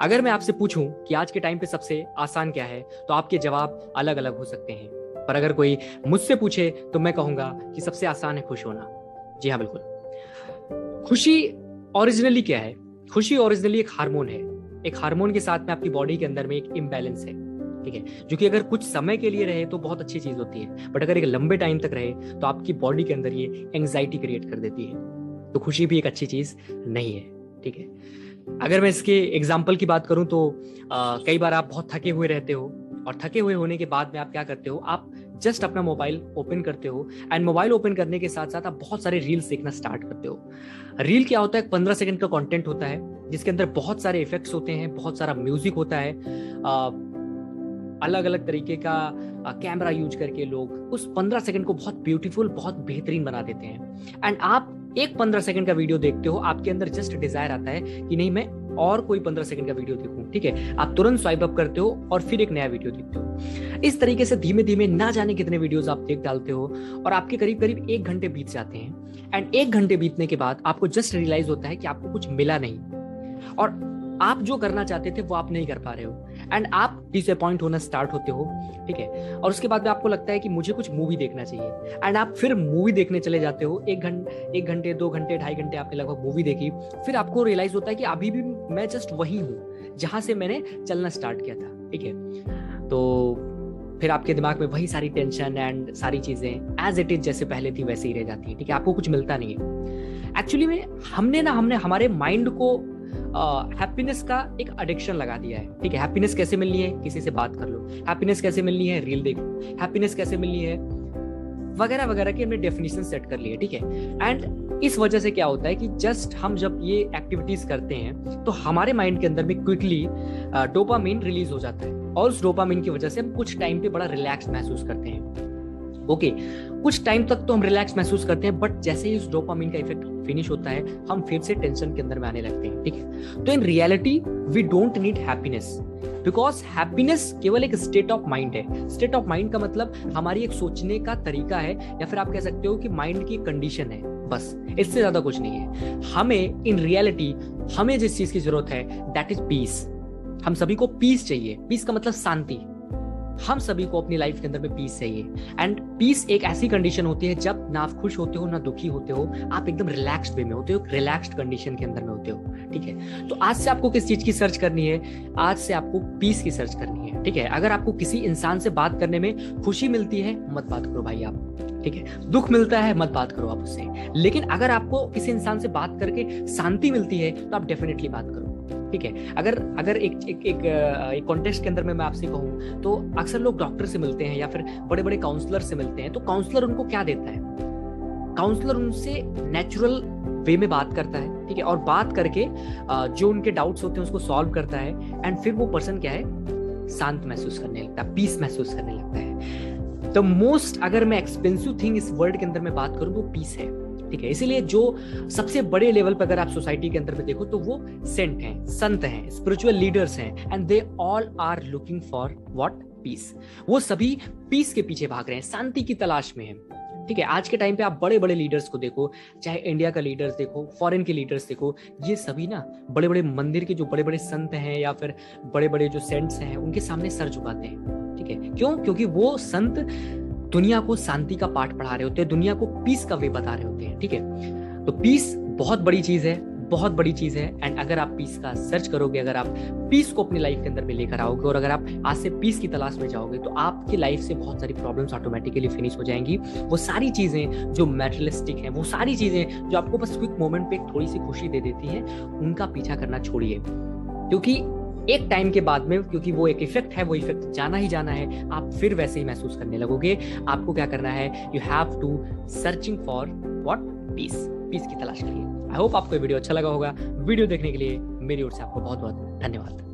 अगर मैं आपसे पूछूँ कि आज के टाइम पे सबसे आसान क्या है तो आपके जवाब अलग अलग हो सकते हैं। पर अगर कोई मुझसे पूछे तो मैं कहूँगा कि सबसे आसान है खुश होना। जी हाँ बिल्कुल। खुशी ओरिजिनली क्या है? खुशी ओरिजिनली एक हार्मोन है। एक हार्मोन के साथ में आपकी बॉडी के अंदर में एक इम्बैलेंस है, ठीक है? जो कि अगर कुछ समय के लिए रहे तो बहुत अच्छी चीज़ होती है। बट अगर एक लंबे टाइम तक रहे तो आपकी बॉडी के अंदर ये एंग्जाइटी क्रिएट कर देती है। तो खुशी भी एक अच्छी चीज़ नहीं है, ठीक है? अगर मैं इसके एग्ज़ाम्पल की बात करूँ तो आ, कई बार आप बहुत थके हुए रहते हो और थके हुए होने के बाद में आप क्या करते हो? आप जस्ट अपना मोबाइल ओपन करते हो एंड मोबाइल ओपन करने के साथ साथ आप बहुत सारे रील्स देखना स्टार्ट करते हो। रील क्या होता है? पंद्रह सेकंड का कंटेंट होता है जिसके अंदर बहुत सारे इफेक्ट्स होते हैं बहुत सारा म्यूज़िक होता है आ, अलग अलग तरीके का कैमरा यूज़ करके लोग उस पंद्रह सेकंड को बहुत ब्यूटीफुल बहुत बेहतरीन बना देते हैं। एंड आप एक पंद्रह सेकंड का वीडियो देखते हो, आपके अंदर जस्ट डिज़ायर आता है कि नहीं, मैं और कोई पंद्रह सेकंड का वीडियो देखूँ, ठीक है? आप तुरंत स्वाइप अप करते हो और फिर एक नया वीडियो देखते हो। इस तरीके से धीमे धीमे ना जाने कितने वीडियोस आप देख डालते हो और आपके करीब करीब एक घंटे बीत जाते हैं। एंड एक घंटे बीतने के बाद आपको जस्ट रियलाइज़ होता है कि आपको कुछ मिला नहीं। और आप जो करना चाहते थे, वो आप नहीं कर पा रहे हो। एंड आप डिसअपॉइंट होना स्टार्ट होते हो, ठीक है? और उसके बाद में आपको लगता है कि मुझे कुछ मूवी देखना चाहिए। एंड आप फिर मूवी देखने चले जाते हो। एक घंटे एक घंटे, दो घंटे, ढाई घंटे आपने लगभग मूवी देखी। फिर आपको रियलाइज़ होता है कि अभी भी मैं जस्ट वही हूँ, जहाँ से मैंने चलना स्टार्ट किया था, ठीक है? तो फिर आपके दिमाग में वही सारी टेंशन एंड सारी चीज़ें एज इट इज़ जैसे पहले थी, वैसे ही रह जाती है, ठीक है? आपको कुछ मिलता नहीं है। एक्चुअली में हमने ना, हमने, हमारे माइंड को हैप्पीनेस का एक एडिक्शन लगा दिया है। ठीक है हैप्पीनेस कैसे मिलनी है? किसी से बात कर लो। हैप्पीनेस कैसे मिलनी है? रील देख। हैप्पीनेस कैसे मिलनी है? वगैरह वगैरह की हमने डेफिनेशन सेट कर ली है ठीक है? एंड इस वजह से क्या होता है कि जस्ट हम जब ये एक्टिविटीज़ करते हैं तो हमारे माइंड के अंदर में क्विकली डोपामीन रिलीज़ हो जाता है। और उस डोपामीन की वजह से हम कुछ टाइम पे बड़ा रिलैक्स महसूस करते हैं। ओके okay, कुछ टाइम तक तो हम रिलैक्स महसूस करते हैं बट जैसे ही उस डोपामिन का इफ़ेक्ट फिनिश होता है, हम फिर से टेंशन के अंदर में आने लगते हैं, ठीक है? तो in reality we don't need happiness because happiness केवल एक स्टेट ऑफ़ माइंड है। स्टेट ऑफ़ माइंड का मतलब हमारी एक सोचने का तरीका है, या फिर आप कह सकते हो कि माइंड की कंडीशन है, बस, इससे ज़्यादा कुछ नहीं है। हमें इन रियलिटी हमें जिस चीज़ की ज़रूरत है दैट इज़ पीस हम सभी को पीस चाहिए। पीस का मतलब शांति। हम सभी को अपनी लाइफ के अंदर में पीस चाहिए। एंड पीस एक ऐसी कंडीशन होती है, जब ना आप खुश होते हो, ना दुखी होते हो, आप एकदम रिलैक्स्ड वे में होते हो रिलैक्स्ड कंडीशन के अंदर में होते हो, ठीक है? तो आज से आपको किस चीज़ की सर्च करनी है? आज से आपको पीस की सर्च करनी है, ठीक है? अगर आपको किसी इंसान से बात करने में खुशी मिलती है, मत बात करो भाई आप, ठीक है? दुख मिलता है, मत बात करो आप उससे। लेकिन अगर आपको किसी इंसान से बात करके शांति मिलती है तो आप डेफिनेटली बात करो। ठीक है? अगर अगर एक एक एक, एक कॉन्टेक्स्ट के अंदर में मैं आपसे कहूँ तो अक्सर लोग डॉक्टर से मिलते हैं या फिर बड़े बड़े काउंसलर से मिलते हैं तो काउंसलर उनको क्या देता है? काउंसलर उनसे नेचुरल वे में बात करता है ठीक है? और बात करके जो उनके डाउट्स होते हैं उसको सॉल्व करता है एंड फिर वो पर्सन क्या है? शांत महसूस करने लगता है पीस महसूस करने लगता है। द मोस्ट अगर मैं एक्सपेंसिव थिंग इस वर्ल्ड के अंदर में बात करूँ, वो पीस है। ठीक है? इसीलिए जो सबसे बड़े लेवल पर अगर आप सोसाइटी के अंदर में देखो तो वो सेंट हैं, संत हैं स्पिरिचुअल लीडर्स हैं and they all are looking for what peace वो सभी पीस के पीछे भाग रहे हैं, शांति की तलाश में है। ठीक है? आज के टाइम पे आप बड़े बड़े लीडर्स को देखो, चाहे इंडिया का लीडर्स देखो फॉरेन के लीडर्स देखो, ये सभी ना बड़े बड़े मंदिर के जो बड़े बड़े संत हैं या फिर बड़े बड़े जो सेंट्स हैं, उनके सामने सर झुकाते हैं। ठीक है? क्यों? क्योंकि वो संत दुनिया को शांति का पाठ पढ़ा रहे होते हैं, दुनिया को पीस का वे बता रहे होते हैं, ठीक है? तो पीस बहुत बड़ी चीज़ है, बहुत बड़ी चीज़ है एंड अगर आप पीस का सर्च करोगे, अगर आप पीस को अपनी लाइफ के अंदर में लेकर आओगे, और अगर आप आज से पीस की तलाश में जाओगे तो आपकी लाइफ से बहुत सारी प्रॉब्लम्स ऑटोमेटिकली फिनिश हो जाएँगी। वो सारी चीज़ें जो मेटलिस्टिक हैं, वो सारी चीज़ें जो आपको बस क्विक मोमेंट पे थोड़ी सी खुशी दे देती हैं, उनका पीछा करना छोड़िए। क्योंकि एक टाइम के बाद में, क्योंकि वो एक इफ़ेक्ट है, वो इफ़ेक्ट जाना ही जाना है, आप फिर वैसे ही महसूस करने लगोगे। आपको क्या करना है you have to searching for what peace peace की तलाश के लिए आई होप आपको वीडियो अच्छा लगा होगा। वीडियो देखने के लिए मेरी ओर से आपको बहुत बहुत धन्यवाद।